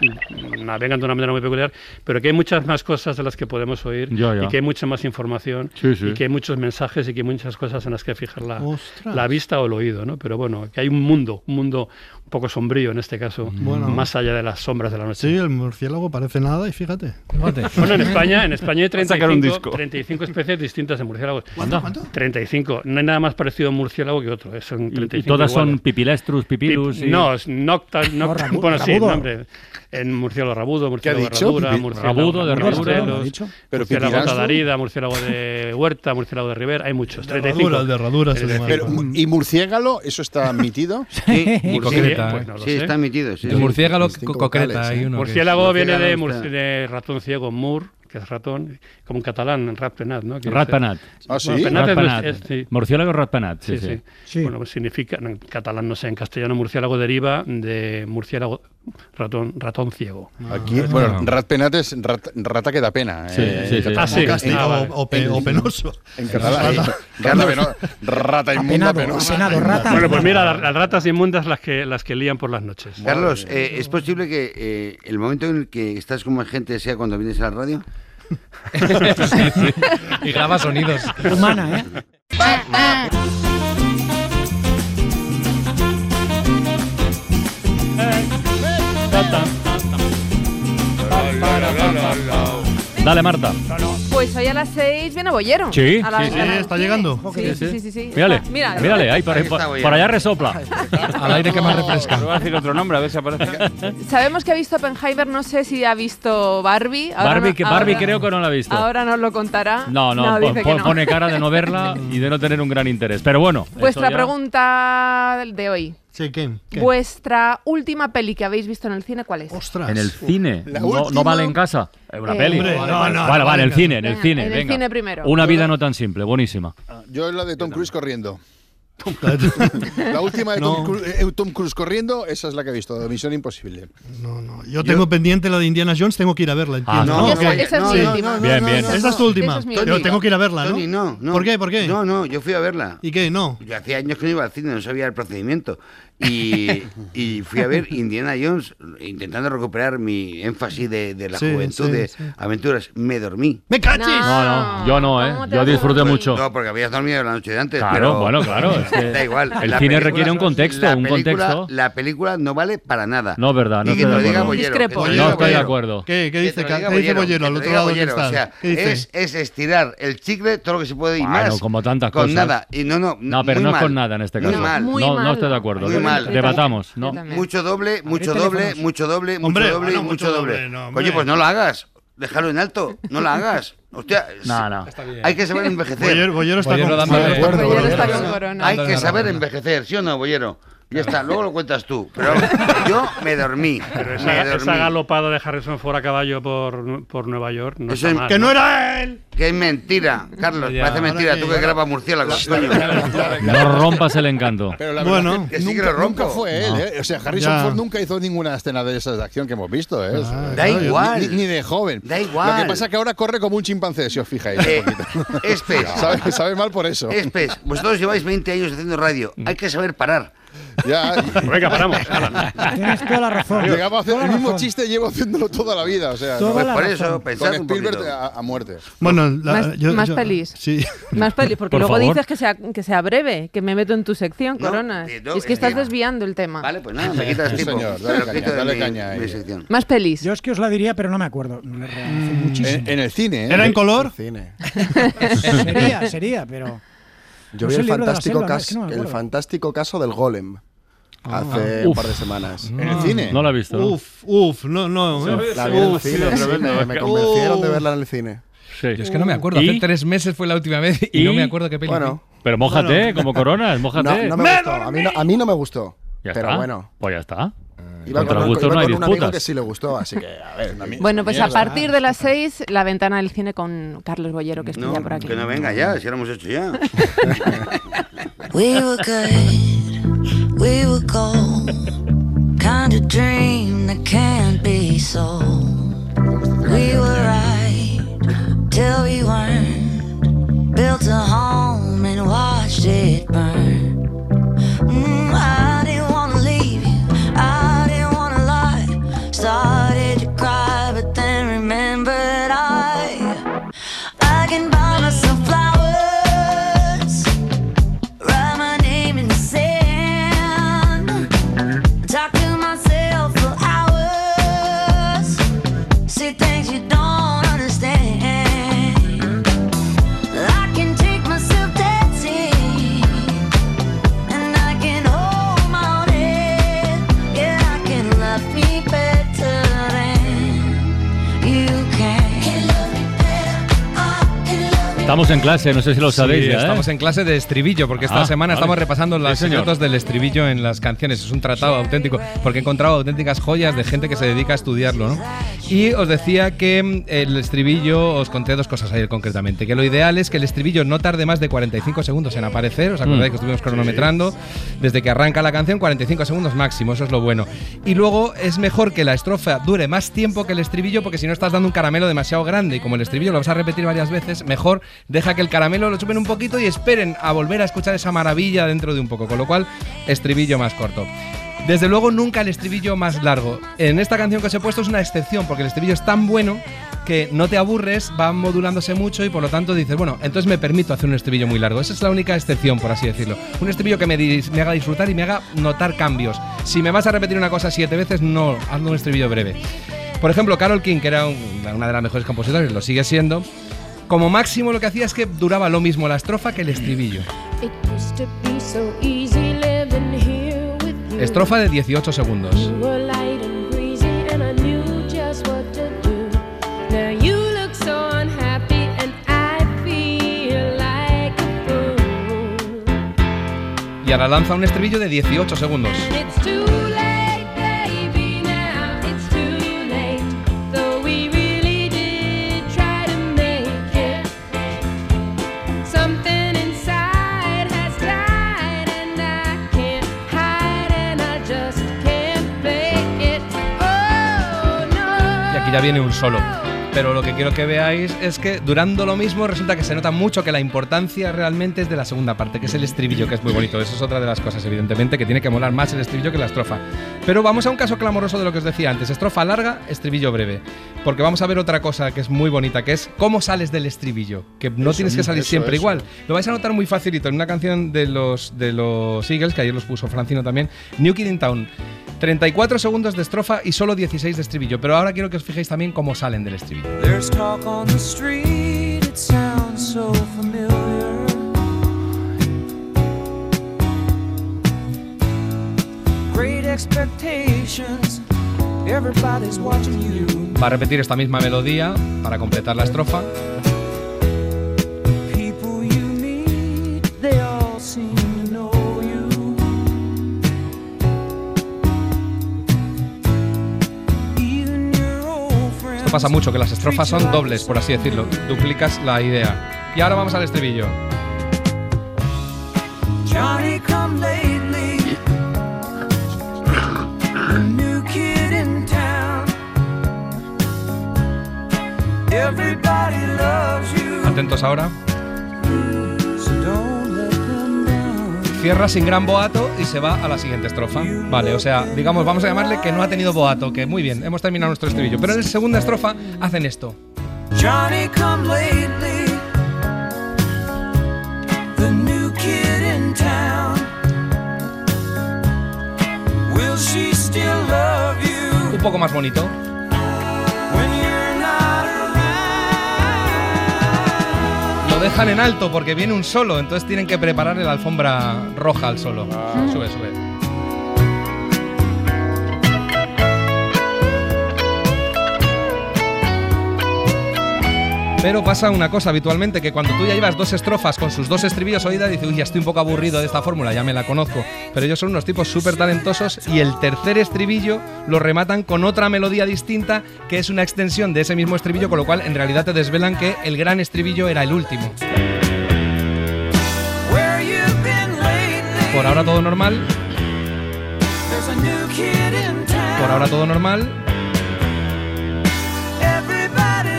navegan de una manera muy peculiar, pero que hay muchas más cosas de las que podemos oír Ya, ya. y que hay mucha más información Sí, sí. y que hay muchos mensajes y que hay muchas cosas en las que fijar la, la vista o el oído, ¿no? Pero bueno, que hay un mundo, un mundo un poco sombrío en este caso, Bueno. más allá de las sombras de la noche. Sí, el murciélago parece nada y fíjate. Bueno, en España, en España hay Va a sacar un 35, disco. 35 especies distintas de murciélagos. ¿Cuánto, cuánto? 35. No hay nada más parecido a un murciélago que otro. eh, Son Y- 35 y todas son iguales. pipilestrus, pipilus. Y- No, es nocta, rabu- bueno, sí, rabudo. nombre. En murciélago rabudo, murciélago de herradura, murciélago rabudo, de herradura, murciélago pipilastro. tadarida, murciélago de huerta, murciélago de ribera, hay muchos. De 35. herradura, el de herradura. Pero, ¿Y murciégalo? ¿Eso está admitido? Sí, Y sí, concreta, pues ¿eh? no sí, sé. está emitido. Sí, El sí. concreta. Hay ¿eh? uno Murciélago viene de, de ratón ciego, mur, que es ratón, como en catalán, ratpenat, ¿no? Que es- Ratpenat. Ah, sí. Bueno, penat es- Ratpenat. es- sí. Murciélago ratpenat, sí, Sí, sí. sí. Bueno, pues significa, en catalán no sé, en castellano murciélago deriva de murciélago, ratón, ratón ciego. Aquí, bueno, rat penat es rat- rata que da pena. Sí, eh, sí, en sí. catalán. Ah, sí. En- Castigo Ah, vale. o, o pe- o penoso. En catalán. Rata. Rata, peno- rata inmunda Apenado, penosa. apenado, rata. Bueno, pues mira, las, las ratas inmundas las que, las que lían por las noches. Carlos, eh, ¿es posible que eh, el momento en el que estás como gente sea cuando vienes a la radio? Sí, sí. Y graba sonidos. Humana, ¿eh? Dale, Marta. Pues hoy a las 6 viene Bollero. Sí, A la sí, está llegando. Sí, sí, sí. sí, sí. Mírale, Está- mira, mírale, ahí, por, Ahí por- está, voy por a- allá resopla. Al aire que más refresca. Voy a decir otro nombre, a ver si aparece. Sabemos que ha visto Oppenheimer, no sé si ha visto Barbie. Ahora Barbie, no- que Barbie ahora- creo que no la ha visto. Ahora nos lo contará. No, no, dice pon- que pon- no. pone cara de no verla y de no tener un gran interés. Pero bueno. Vuestra ya- pregunta de hoy. Sí, ¿quién? ¿Qué? Vuestra última peli que habéis visto en el cine, ¿cuál es? Ostras. En el cine. No, vale en casa. Es una Eh, peli. Hombre, no, no, vale, no vale, vale en el cine, en el Venga, cine. en el venga. cine primero. Una vida no tan simple, buenísima. Yo la de Tom Cruise corriendo. La última de No. Tom, Cruise, eh, Tom Cruise corriendo, esa es la que he visto, de Misión Imposible. No, no. Yo tengo pendiente la de Indiana Jones, tengo que ir a verla. Ah, no, Esa, es No, mi no, última. Bien, bien. Esa es tu última. Es Pero tengo que ir a verla, ¿no? Tony, no, no. ¿Por qué? ¿Por qué? No, no, yo fui a verla. ¿Y qué? No. Yo hacía años que no iba al cine, no sabía el procedimiento. Y, y fui a ver Indiana Jones intentando recuperar mi énfasis de, de la Sí, juventud, sí, de sí. aventuras. Me dormí. ¡Me cachis! No, no, yo no, ¿Cómo ¿eh? Yo disfruté dormir? mucho. No, porque habías dormido la noche de antes. Claro, pero bueno, claro, es que da igual. el La cine película- requiere un contexto, la un película- contexto. La película no vale para nada. No, verdad, no y que estoy te de lo diga acuerdo. Bollero. Que No estoy de acuerdo. ¿Qué, qué Que dice, qué dice Bollero, que al otro lado? O sea, es, es estirar el chicle todo lo que se puede y Bueno, más. como tantas con cosas. nada. Y no, no, No, pero no es con nada en este caso. no, no estoy de acuerdo. Mal. Debatamos, ¿no? Mucho doble, mucho doble, mucho doble, mucho Hombre, doble y bueno, mucho mucho doble. doble, no. Oye, pues no lo hagas. Déjalo en alto. No lo hagas. Hostia, No, no. hay que saber envejecer. Bollero, Bollero está Bollero con Bollero Bollero. está con corona. Hay que saber la envejecer, ¿sí o no, Bollero? Ya está, luego lo cuentas tú. Pero yo me dormí. Pero me esa, dormí. esa galopada de Harrison Ford a caballo por, por Nueva York no Eso está es- mal, ¡Que no ¿no? era él! Que es mentira, Carlos. Ya. Parece mentira. Ahora Tú que- que grabas murciélagos. No rompas el encanto. Pero la Bueno. Que sí que nunca, lo rompo. nunca fue él, No. ¿eh? O sea, Harrison Ya. Ford nunca hizo ninguna escena de esas de acción que hemos visto, ¿eh? Ah. Da igual. Ni, ni de joven. Da igual. Lo que pasa es que ahora corre como un chimpancé, si os fijáis. Eh. Espes. sabe, sabe mal por eso. Espes, vosotros lleváis 20 años haciendo radio. Hay que saber parar. Ya. Venga, paramos. Tienes toda la razón. Llegaba a hacer el mismo razón. chiste, llevo haciéndolo toda la vida. O sea, Toda no- Pues la por razón. eso, con pensad un Spielberg poquito. a, a muerte. Bueno, la- Más- yo- más yo- pelis. Sí. Más pelis, porque Por luego favor. dices que sea, que sea breve, que me meto en tu sección, No, Coronas. eh, no, es que estás eh, desviando el tema. Vale, pues nada, me quitas tiempo. señor, dale caña, dale mi- caña ahí. mi sección. Más pelis. Yo es que os la diría, pero no me acuerdo. Hace muchísimo. En, en el cine, ¿eh? ¿Era en color? Cine. Sería, sería, pero. Yo No vi el fantástico, selva, no, cas- no el fantástico caso del golem. Hace Uf. un par de semanas. ¿En el cine? No la he visto. Uf, uf, no, no. La vi en el cine, sí, sí, me, me convencieron de verla en el cine. Sí. Yo es que no me acuerdo. ¿Y? Hace tres meses fue la última vez y, ¿Y? no me acuerdo qué peli. Bueno, Pero mójate, como coronas, no, mójate. no me gustó. A mí no, a mí no me gustó. Ya pero está. bueno. Pues ya está. Iba Contra con, gustos iba no hay con un amigo disputas. que sí le gustó, así que, a ver, una Bueno, pues a mierda. partir de las 6, la ventana del cine con Carlos Bollero, que está No, ya por aquí. que no venga ya, si lo hemos hecho ya. We were good, we were gold. Kind of dream that can't be sold. We were clase, no sé si lo sabéis Sí, ya. ¿eh? estamos en clase de estribillo, porque esta Ah, semana vale. estamos repasando los Sí, secretos del estribillo en las canciones. Es un tratado auténtico, porque he encontrado auténticas joyas de gente que se dedica a estudiarlo. ¿no? Y os decía que mm, el estribillo, os conté dos cosas ayer concretamente, que lo ideal es que el estribillo no tarde más de 45 segundos en aparecer, os acordáis Mm. que estuvimos cronometrando, desde que arranca la canción, 45 segundos máximo, eso es lo bueno. Y luego es mejor que la estrofa dure más tiempo que el estribillo, porque si no estás dando un caramelo demasiado grande y como el estribillo lo vas a repetir varias veces, mejor deja que el caramelo lo chupen un poquito y esperen a volver a escuchar esa maravilla dentro de un poco, con lo cual estribillo más corto. Desde luego nunca el estribillo más largo. En esta canción que os he puesto es una excepción, porque el estribillo es tan bueno que no te aburres, va modulándose mucho y por lo tanto dices, bueno, entonces me permito hacer un estribillo muy largo. Esa es la única excepción, por así decirlo. Un estribillo que me, haga disfrutar y me haga notar cambios. Si me vas a repetir una cosa siete veces, no, hazlo un estribillo breve. Por ejemplo, Carol King, que era un- una de las mejores compositoras, lo sigue siendo, como máximo lo que hacía es que duraba lo mismo la estrofa que el estribillo. Estrofa de 18 segundos. Y ahora lanza un estribillo de 18 segundos. Ya viene un solo. Pero lo que quiero que veáis es que durando lo mismo resulta que se nota mucho que la importancia realmente es de la segunda parte, que es el estribillo, que es muy bonito. Eso es otra de las cosas, evidentemente, que tiene que molar más el estribillo que la estrofa. Pero vamos a un caso clamoroso de lo que os decía antes. Estrofa larga, estribillo breve. Porque vamos a ver otra cosa que es muy bonita, que es cómo sales del estribillo. Que no Eso, tienes que salir eso, siempre eso. igual. Lo vais a notar muy facilito en una canción de los, de los Eagles, que ayer los puso Francino también, New Kid in Town. 34 segundos de estrofa y solo 16 de estribillo. Pero ahora quiero que os fijéis también cómo salen del estribillo. Va a repetir esta misma melodía para completar la estrofa. Pasa mucho, que las estrofas son dobles, por así decirlo. Duplicas la idea. Y ahora vamos al estribillo. Johnny come Cierra sin gran boato y se va a la siguiente estrofa. Vale, o sea, digamos, vamos a llamarle que no ha tenido boato, que muy bien, hemos terminado nuestro estribillo. Pero en la segunda estrofa hacen esto. Johnny come lately. The new kid in town. Will she still love you Un poco más bonito. Dejan en alto porque viene un solo, entonces tienen que prepararle la alfombra roja al solo. Ah. Sube, sube. Pero pasa una cosa habitualmente, que cuando tú ya llevas dos estrofas con sus dos estribillos oídas, dices, uy, ya estoy un poco aburrido de esta fórmula, ya me la conozco. Pero ellos son unos tipos súper talentosos y el tercer estribillo lo rematan con otra melodía distinta, que es una extensión de ese mismo estribillo, con lo cual en realidad te desvelan que el gran estribillo era el último. Por ahora todo normal. Por ahora todo normal.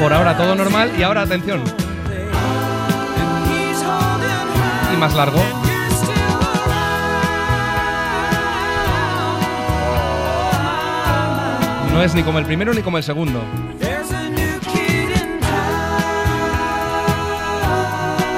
Por ahora todo normal. Y ahora atención. Y más largo. No es ni como el primero ni como el segundo.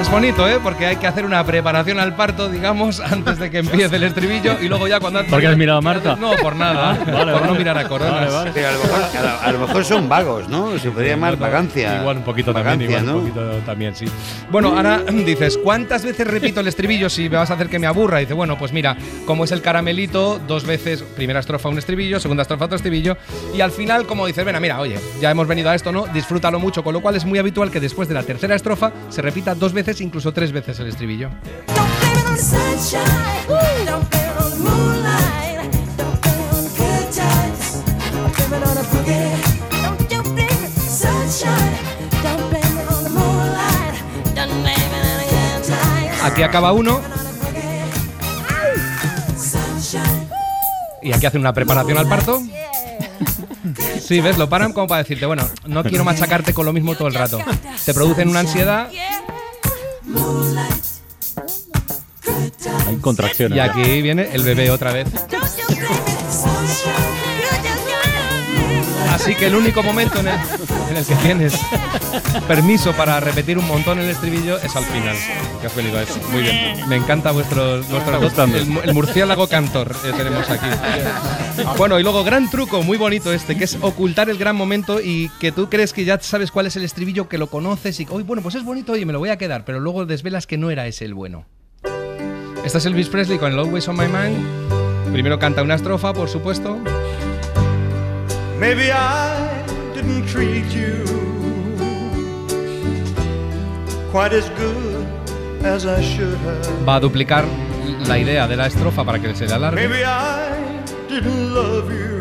Es bonito, ¿eh? Porque hay que hacer una preparación al parto, digamos, antes de que empiece el estribillo y luego ya cuando... ¿Por qué has mirado a Marta? No, por nada. Ah, vale, por vale. no mirar a coronas. Vale, a, lo mejor, a, lo, a lo mejor son vagos, ¿no? Se podría llamar vagancia. Igual un poquito también, Vagancia, igual ¿no? un poquito también, sí. Bueno, ahora dices, ¿cuántas veces repito el estribillo si me vas a hacer que me aburra? dice, bueno, pues mira, como es el caramelito, dos veces, primera estrofa un estribillo, segunda estrofa otro estribillo, y al final, como dices, mira, oye, ya hemos venido a esto, ¿no? Disfrútalo mucho, con lo cual es muy habitual que después de la tercera estrofa se repita dos veces, incluso tres veces el estribillo. Aquí acaba uno y aquí hacen una preparación al parto. Sí, ves, lo paran como para decirte, bueno, no quiero machacarte con lo mismo todo el rato. Te producen una ansiedad Hay contracciones. y aquí viene el bebé otra vez. Así que el único momento en el, en el que tienes permiso para repetir un montón el estribillo es al final. Eso. Muy bien. Me encanta vuestro, vuestro el, el murciélago cantor que tenemos aquí. Bueno, y luego gran truco, muy bonito este, que es ocultar el gran momento y que tú crees que ya sabes cuál es el estribillo, que lo conoces y hoy bueno, pues es bonito, oye, me lo voy a quedar, pero luego desvelas que no era ese el bueno. Este es Elvis Presley con el Always on My Mind. Primero canta una estrofa, por supuesto. Maybe I didn't treat you quite as good Va a duplicar la idea de la estrofa para que se le alargue. Maybe I didn't love you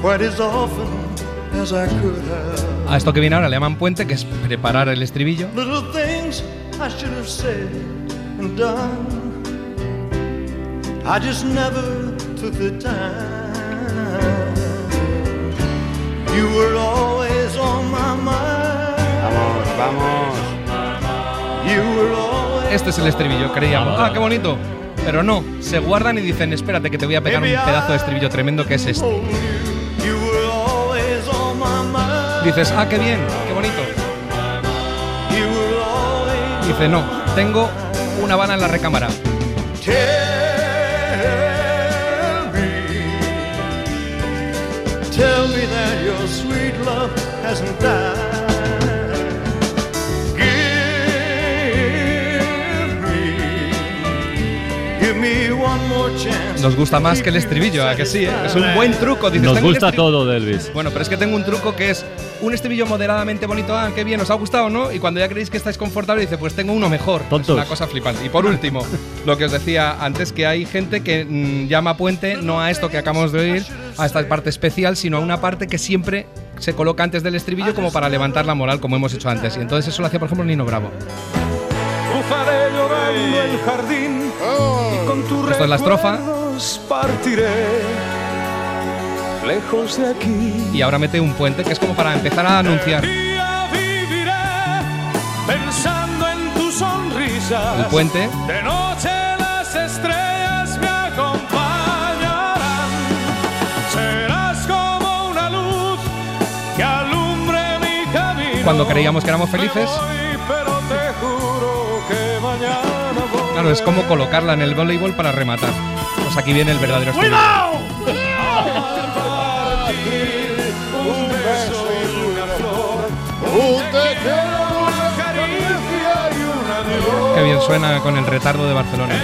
quite as often as I could have. A esto que viene ahora le llaman puente, que es preparar el estribillo. Little things I should have said and done. I just never took the time. You were always on my mind. Vamos, vamos. You were always Este es el estribillo, creíamos. Ah, qué bonito. Pero no, se guardan y dicen, espérate que te voy a pegar un pedazo de estribillo tremendo que es este. Dices, ah, qué bien, qué bonito. Dice, no, tengo una bala en la recámara. Tell me, tell me that your sweet love hasn't died. Nos gusta más que el estribillo, ¿a que sí? eh? Es un buen truco. Dices, Nos "Tengo un gusta estri-". todo de Elvis. Bueno, pero es que tengo un truco que es un estribillo moderadamente bonito. Ah, qué bien, os ha gustado, ¿no? Y cuando ya creéis que estáis confortable, dice, pues tengo uno mejor. Es Tontos. una cosa flipante. Y por último, lo que os decía antes, que hay gente que mm, llama puente no a esto que acabamos de oír, a esta parte especial, sino a una parte que siempre se coloca antes del estribillo como para levantar la moral, como hemos hecho antes. Y entonces eso lo hacía, por ejemplo, Nino Bravo. Cruzaré llorando el jardín tu Esto es la estrofa. lejos de aquí. Y ahora mete un puente que es como para empezar a anunciar. Pensando en tu sonrisa. El puente. De noche las estrellas me acompañarán. Serás como una luz que alumbre mi camino. Cuando creíamos que éramos felices. Claro, es como colocarla en el voleibol para rematar. Pues aquí viene el verdadero estribillo. Un beso y una flor. Un te quiero, una caricia y un adiós. Qué bien suena con el retardo de Barcelona.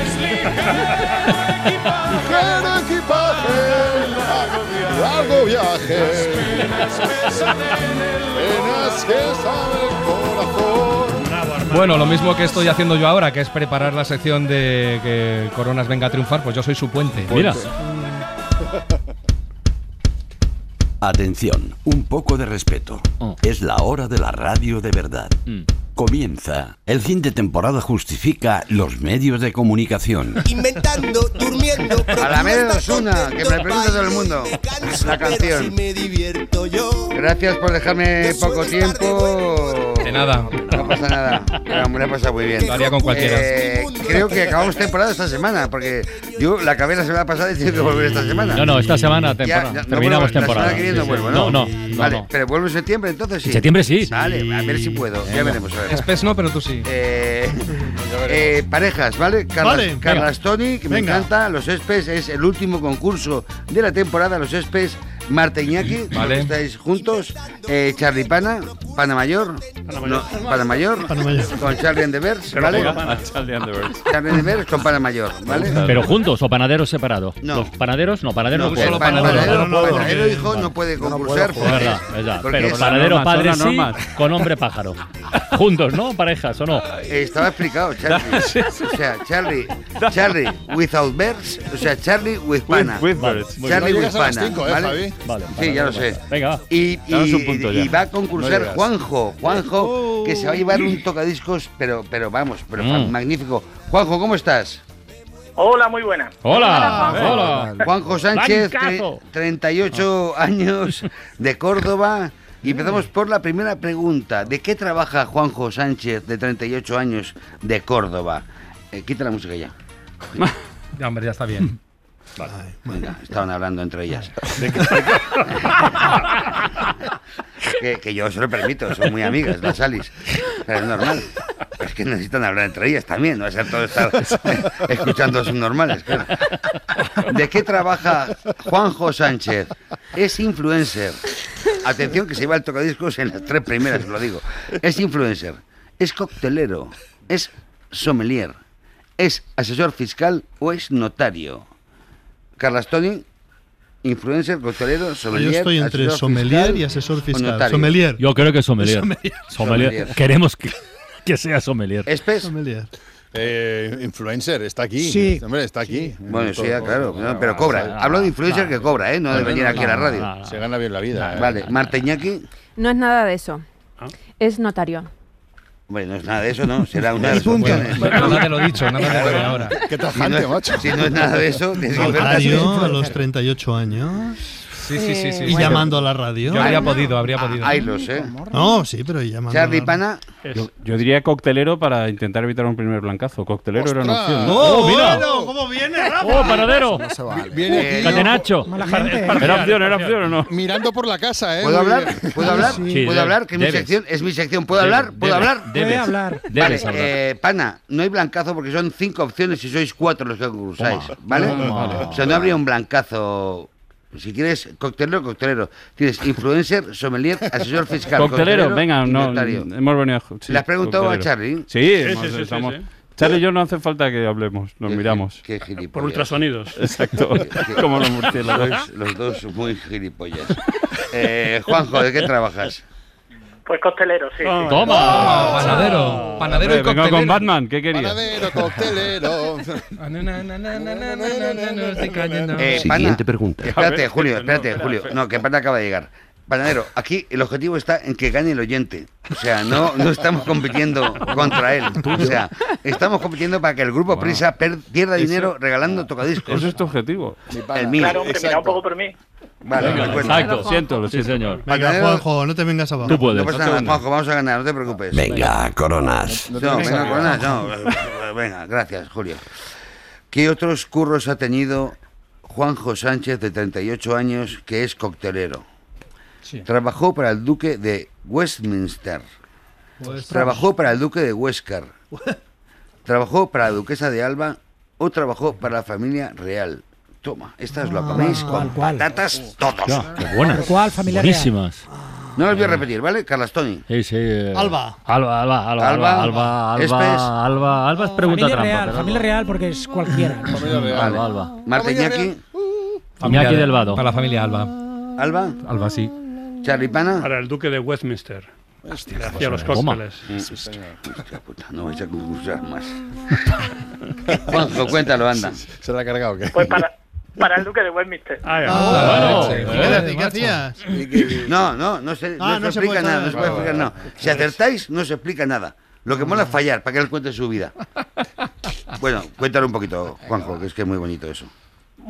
ligero equipaje. largo viaje. Penas que sabe el corazón. Bueno, lo mismo que estoy haciendo yo ahora, que es preparar la sección de que Coronas venga a triunfar, pues yo soy su puente. Mira. Atención, un poco de respeto. Oh. Es la hora de la radio de verdad. Mm. Comienza. El fin de temporada justifica los medios de comunicación. Inventando, durmiendo, A la media de Osuna, que me pregunta todo el mundo. La canción. me divierto yo. Gracias por dejarme poco tiempo. De nada. No pasa nada. Lo he pasado muy bien. Lo haría con cualquiera. Eh, creo que acabamos temporada esta semana, porque yo la acabé la semana pasada y tengo que volver esta semana. No, no, esta semana temporada. ya, Terminamos vuelvo, temporada. La semana que viene no Sí, sí. vuelvo, ¿no? No, no, no, Vale, no. pero vuelvo en septiembre, entonces sí. En septiembre sí. Vale, a ver si puedo. Ya veremos. A ver. Espes no, pero tú sí. Eh, eh, parejas, ¿vale? Carlas, Vale, Carlas Tony, que me encanta. Los Espes es el último concurso de la temporada. Los Espes, Marta Iñaki, Vale. que estáis juntos. Eh, Charlie Pana, Pana Mayor. No, Pana Mayor. Con Charlie and the Bears, ¿vale? Charlie and the Bears con Pana Mayor, ¿vale? Pero juntos o panaderos separados. No. Los panaderos no, panaderos No, no, panadero, no, hijo no puede concursar. Es verdad, es verdad. porque Pero panadero padre sí, con hombre pájaro. Juntos, ¿no? Parejas o no. Eh, Estaba explicado, Charlie. O sea, Charlie, Charlie without bears, o sea, Charlie with pana. with Vale, birds. Charlie No with pana, cinco, ¿eh, ¿vale? Javi? Vale, Sí, ya lo sé. Venga, va. Y, Danos y- un punto ya. y va a No concursar. Juanjo, Juanjo, que se va a llevar un tocadiscos, pero, pero vamos, pero Mm. magnífico. Juanjo, ¿cómo estás? Hola, muy buena. Hola, hola. Juanjo Sánchez, Blancazo. tre- 38 años, de Córdoba. Y empezamos por la primera pregunta. ¿De qué trabaja Juanjo Sánchez, de 38 años, de Córdoba? Eh, quita la música ya. Ya, hombre, ya está bien. Venga, estaban hablando entre ellas. que, que yo se lo permito, son muy amigas, las Alice. Es normal. Es que necesitan hablar entre ellas también, no va a ser todo estar escuchando subnormales. claro. ¿De qué trabaja Juanjo Sánchez? Es influencer. Atención que se lleva el tocadiscos en las tres primeras, lo digo. Es influencer, es coctelero, es sommelier, es asesor fiscal o es notario. Carlas Tony, influencer, coctelero, sommelier. Yo estoy entre sommelier fiscal y asesor fiscal. Sommelier. Yo creo que sommelier. Sommelier. Sommelier. Sommelier. Queremos que, que sea sommelier. ¿Espes? Sommelier. Eh, influencer, está aquí. Sí. Hombre, está aquí. Bueno, sí, claro, no, pero cobra. Hablo de influencer que cobra, ¿eh? No de venir aquí a la radio. Se gana bien la vida. eh. Vale, Marta Iñaki, No es nada de eso. ¿Ah? Es notario. Hombre, no es nada de eso, ¿no? Será una de punto. Bueno, nada de lo dicho, nada de lo ahora. Qué Si no, tajante, es, macho. si no es nada de eso, tienes que ver- Notario a los 38 años. Sí, sí, sí. sí Y llamando a la radio. Yo habría podido, habría podido. Ahí lo sé. No, sí, pero y llamando. Charlie Pana, Yo, yo diría coctelero para intentar evitar un primer blancazo. Coctelero era una opción. ¿no? ¡Oh, mira. bueno! ¿Cómo viene, Rafa? ¡Oh, panadero! No se vale. Viene aquí Catenacho. ¿eh? ¿Era opción, era opción o no? mirando por la casa, ¿eh? ¿puedo hablar? ¿Puedo hablar? Sí. ¿Puedo debes, hablar? Que es mi sección, es mi sección. ¿Puedo Debes, hablar? ¿Puedo debes, hablar? Debes. hablar. Debes Vale, hablar. eh, pana, no hay blancazo porque son cinco opciones y sois cuatro los que concursáis. ¿vale? Toma. O sea, no habría un blancazo. Si quieres coctelero, coctelero. Tienes influencer, sommelier, asesor fiscal. Coctelero, venga, no, hemos venido a... sí, ¿Le has preguntado a. Charlie? Sí, Sí, hemos- sí, estamos- sí. Charlie y yo no hace falta que hablemos, nos Qué- miramos. Qué gilipollas. Por ultrasonidos. Exacto, como los murciélagos. Sois los dos muy gilipollas. Eh, Juanjo, ¿de qué trabajas? Pues costelero, sí. sí. ¡Toma! Panadero. Panadero y vengo coctelero. con Batman, ¿qué querías? Panadero, coctelero. Eh, Siguiente pregunta. Espérate, Julio, espérate, Julio. No, que Pana acaba de llegar. Panadero, aquí el objetivo está en que gane el oyente. O sea, no, no estamos compitiendo contra él. O sea, estamos compitiendo para que el grupo Prisa pierda Eso- dinero regalando tocadiscos. Ese es tu objetivo. El mío. Claro, hombre, mira un poco por mí. Vale, Venga, me cuenta. exacto. Siento, sí, señor. Venga, Panadero- Juanjo, no te vengas abajo. Tú puedes. No pasa nada, Juanjo, vamos a ganar, no te preocupes. Venga, coronas. No, venga, coronas, no. Venga, gracias, Julio. ¿Qué otros curros ha tenido Juanjo Sánchez, de 38 años, que es coctelero? Trabajó para el duque de Westminster. Trabajó para el duque de Huéscar. Trabajó para la duquesa de Alba o trabajó para la familia real. Toma, estas lo coméis con cual. patatas todos. Ya, qué buenas. Cual, familia Buenísimas. No las voy a repetir, ¿vale? Carlas Tony. Sí, sí. eh, Alba. Alba, Alba, Alba, Alba. Alba, Alba, Alba, Espes. Alba, Alba es pregunta Familia trampa. real, pero familia real porque es cualquiera. Familia real. Vale. Alba. Marta Iñaki. Iñaki del Vado. Para la familia Alba. ¿Alba? Alba sí. ¿Charlipana? Para el duque de Westminster. Hostia, Le hacía los cócteles. Mm, Hostia puta, no vais a concursar más. Juanjo, cuéntalo, anda. ¿Se la ha cargado qué? Pues para, para el duque de Westminster. Ah, Ah, bueno. ¿y ¿Qué, hacías? No, no, no se, Ah, no no se se explica puede nada, no se puede explicar nada. Si acertáis, no se explica nada. Lo que mola es fallar, para que él cuente su vida. Bueno, cuéntalo un poquito, Juanjo, que es que es muy bonito eso.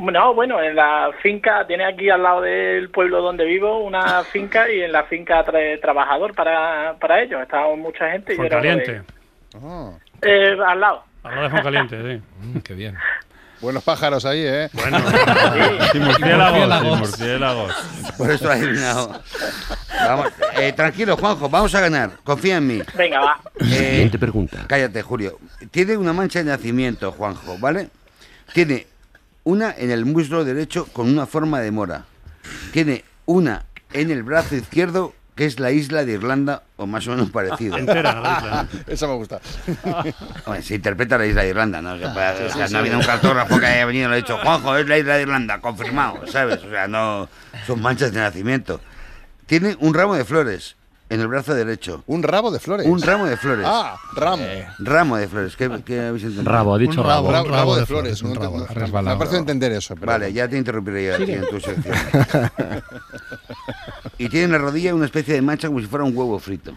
No, bueno, en la finca, tiene aquí al lado del pueblo donde vivo una finca y en la finca trae trabajador para, para ellos. Estábamos mucha gente y de Caliente. Eh, al lado. Al lado de Foncaliente, sí. Mm, qué bien. Buenos pájaros ahí, ¿eh? Bueno. Murciélagos. Sin murciélagos. Por eso adivinado. Vamos, eh, tranquilo, Juanjo, vamos a ganar. Confía en mí. Venga, va. Eh, Siguiente pregunta. Cállate, Julio. Tiene una mancha de nacimiento, Juanjo, ¿vale? Tiene una en el muslo derecho con una forma de mora. Tiene una en el brazo izquierdo que es la isla de Irlanda o más o menos parecido. Entera la isla. Esa me gusta. Se interpreta la isla de Irlanda, ¿no? O sea, para- Sí, o sí, sea, sí. no ha habido un cartógrafo que haya venido y le ha dicho, Juanjo, es la isla de Irlanda, confirmado, ¿sabes? O sea, no son manchas de nacimiento. Tiene un ramo de flores en el brazo derecho. Un rabo de flores. Un ramo de flores. Ah, ramo. Ramo de flores. ¿Qué, qué habéis entendido? Rabo, ha dicho Un rabo. Rabo, Un rabo de flores. un no rabo, resbalado. Me ha parecido entender eso. pero- Vale, ya te interrumpiré yo aquí en tu sección. y tiene en la rodilla una especie de mancha como si fuera un huevo frito.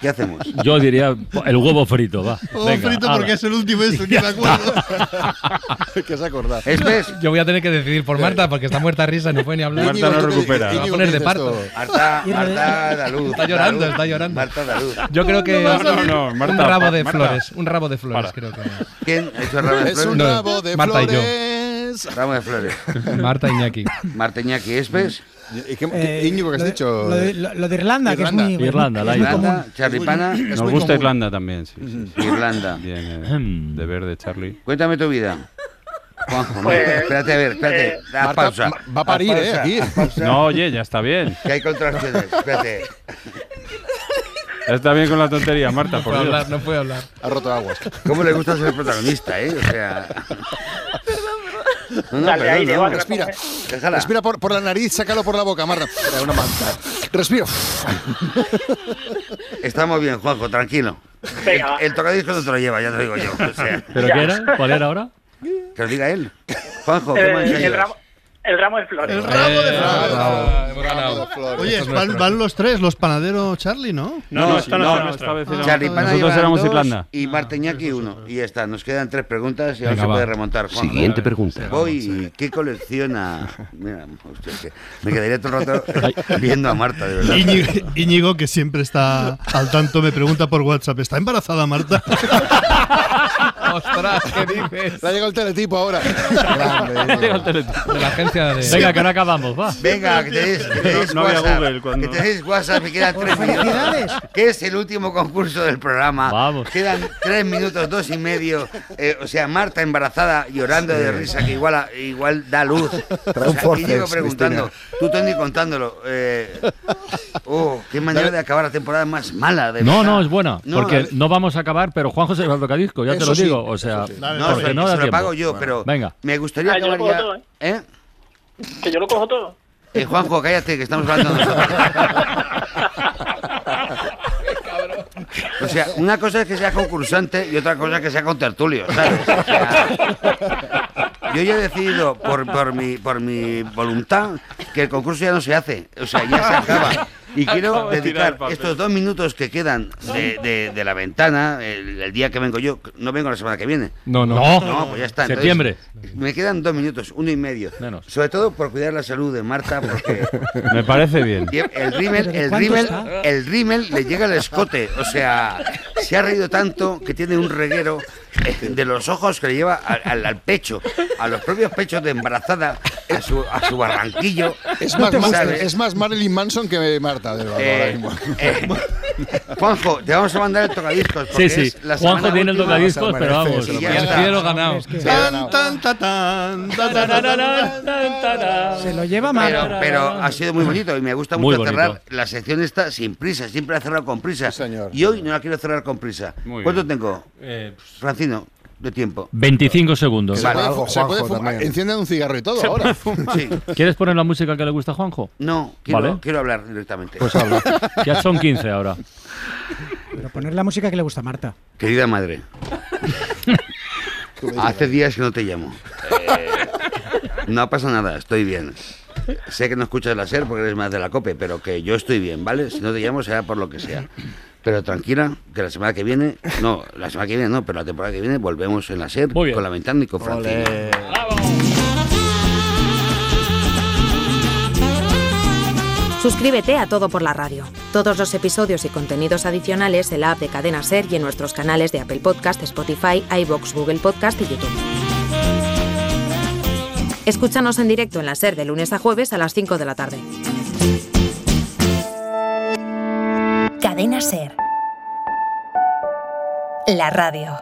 ¿Qué hacemos? Yo diría el huevo frito, va. Huevo Venga, frito porque es el último eso que me acuerdo. que se ha acordado. ¿Este es? Yo voy a tener que decidir por Marta porque está muerta risa, no puede ni hablar. Marta no recupera. Se va a Íñigo, poner ¿qué de dices parto. tú? Marta, Marta Daluz. Está llorando, está llorando. Marta Daluz. Yo creo que No, no, no, Marta, un rabo de Marta. flores, un rabo de flores Para. creo que. ¿Quién ha hecho el ramo de Es flores? un rabo de Marta y yo. flores. Ramo de flores. Marta Iñaki. Marteñaki, ¿Espes? ¿Y qué, Eh, qué- Íñigo, ¿qué has lo de- dicho? Lo de, lo- lo de Irlanda, que Irlanda. es muy, Irlanda, la. Irlanda, Charlipana, Es Nos muy gusta común. Irlanda también, sí. sí, sí. Irlanda. Bien, eh, de verde, Charlie. Cuéntame tu vida. Juanjo, Pues, espérate a ver, espérate. eh, haz Marta pausa. va- a parir, ¿eh? pausa, Aquí. haz pausa, No, oye, ya está bien. Que hay contracciones. Espérate. Está bien con la tontería, Marta, No por puedo Dios. hablar, no puedo hablar. Ha roto aguas. ¿Cómo le gusta ser protagonista, eh? O sea. No, no, Dale, perdón, no. Respira. Déjala. Respira por, por la nariz, sácalo por la boca, Marta. Era una manta. Respira. Estamos bien, Juanjo, tranquilo. Venga. El, el tocadiscos no te lo lleva, ya te lo digo yo. O sea, ¿Pero qué era? ¿Cuál era ahora? que lo diga él. Juanjo, ¿qué Eh, más el, ramo, el ramo de flores. El ramo de Eh, flores. bravo, hemos ganado. Oye, van, van los tres, los panaderos Charlie, ¿no? No, no, esta no, esta vez era- Nosotros éramos dos Irlanda. y Marteñaki uno. Y ya está, nos quedan tres preguntas y ahora se va. puede remontar. Juanjo. Siguiente pregunta. Voy, ¿qué colecciona? Mira, hostia, que me quedaría todo el rato viendo a Marta, de verdad. Íñigo, Íñigo, que siempre está al tanto, me pregunta por WhatsApp, ¿está embarazada Marta? Ostras, ¿qué dices? Le ha llegado el teletipo ahora. Grande, Íñigo. De la agencia de. Venga, que no acabamos, va. Venga, que tenéis, que tenéis No WhatsApp. Google cuando- Que tenéis WhatsApp y quedan tres minutos. Que es el último concurso del programa. Vamos. Quedan tres minutos, dos y medio. Eh, o sea, Marta embarazada, llorando de risa, que igual, a- igual da luz. Trae O sea, forceps, Íñigo preguntando, Cristina. tú Tony contándolo. Eh, oh, qué manera de acabar la temporada más mala. De No, verdad. no, es buena. No, porque no vamos a acabar, pero Juanjo se va a tocadisco, ya te Eso lo sí, digo. O sea, sí. Dale, No, se, no da se lo pago yo, pero Venga. me gustaría Ah, lo acabar ya. todo, ¿Eh? Que yo lo cojo todo. Eh, Juanjo, cállate, que estamos hablando nosotros. O sea, una cosa es que sea concursante y otra cosa es que sea con tertulio, ¿sabes? O sea, yo ya he decidido por, por, mi, por mi voluntad que el concurso ya no se hace, o sea, ya se acaba. Y quiero de dedicar estos dos minutos que quedan de, de- de la ventana, el, el día que vengo yo, no vengo la semana que viene. No, no. No. No, pues ya está. entonces, Septiembre. me quedan dos minutos, uno y medio. Menos. Sobre todo por cuidar la salud de Marta, porque Me parece bien. El rímel, ¿Pero de el rímel, el rímel le llega al escote. O sea, se ha reído tanto que tiene un reguero eh, de los ojos que le lleva al, pecho, a los propios pechos de embarazada, a su, a su barranquillo. Es más, ¿sabes? es más Marilyn Manson que Marta, de verdad, ahora Eh, mismo. eh, Juanjo, te vamos a mandar el tocadiscos. porque Sí, sí. es la Juanjo tiene el tocadiscos, pero vamos. se lo ganado. Se lo lleva mal. pero ha sido muy bonito y me gusta mucho cerrar la sección esta sin prisa, siempre la he cerrado con prisa. Sí, señor. Y hoy no la quiero cerrar con prisa. Muy ¿Cuánto bien. tengo? Eh, Francino, de tiempo. 25 segundos. Se puede, se puede fumar. Encienden un cigarro y todo ahora. Sí. ¿Quieres poner la música que le gusta a Juanjo? No, quiero, Vale. quiero hablar directamente. Pues habla. Ya son 15 ahora. Pero poner la música que le gusta a Marta. Querida madre, hace días que no te llamo. Eh, no pasa nada, estoy bien. Sé que no escuchas la SER porque eres más de la COPE, pero que yo estoy bien, ¿vale? Si no te llamo será por lo que sea. Pero tranquila, que la semana que viene, no, la semana que viene no, pero la temporada que viene volvemos en la SER con la ventana y con Francina. Suscríbete a Todo por la Radio. Todos los episodios y contenidos adicionales en la app de Cadena Ser y en nuestros canales de Apple Podcast, Spotify, iBox, Google Podcast y YouTube. Escúchanos en directo en la Ser de lunes a jueves a las 5 de la tarde. Cadena Ser. La radio.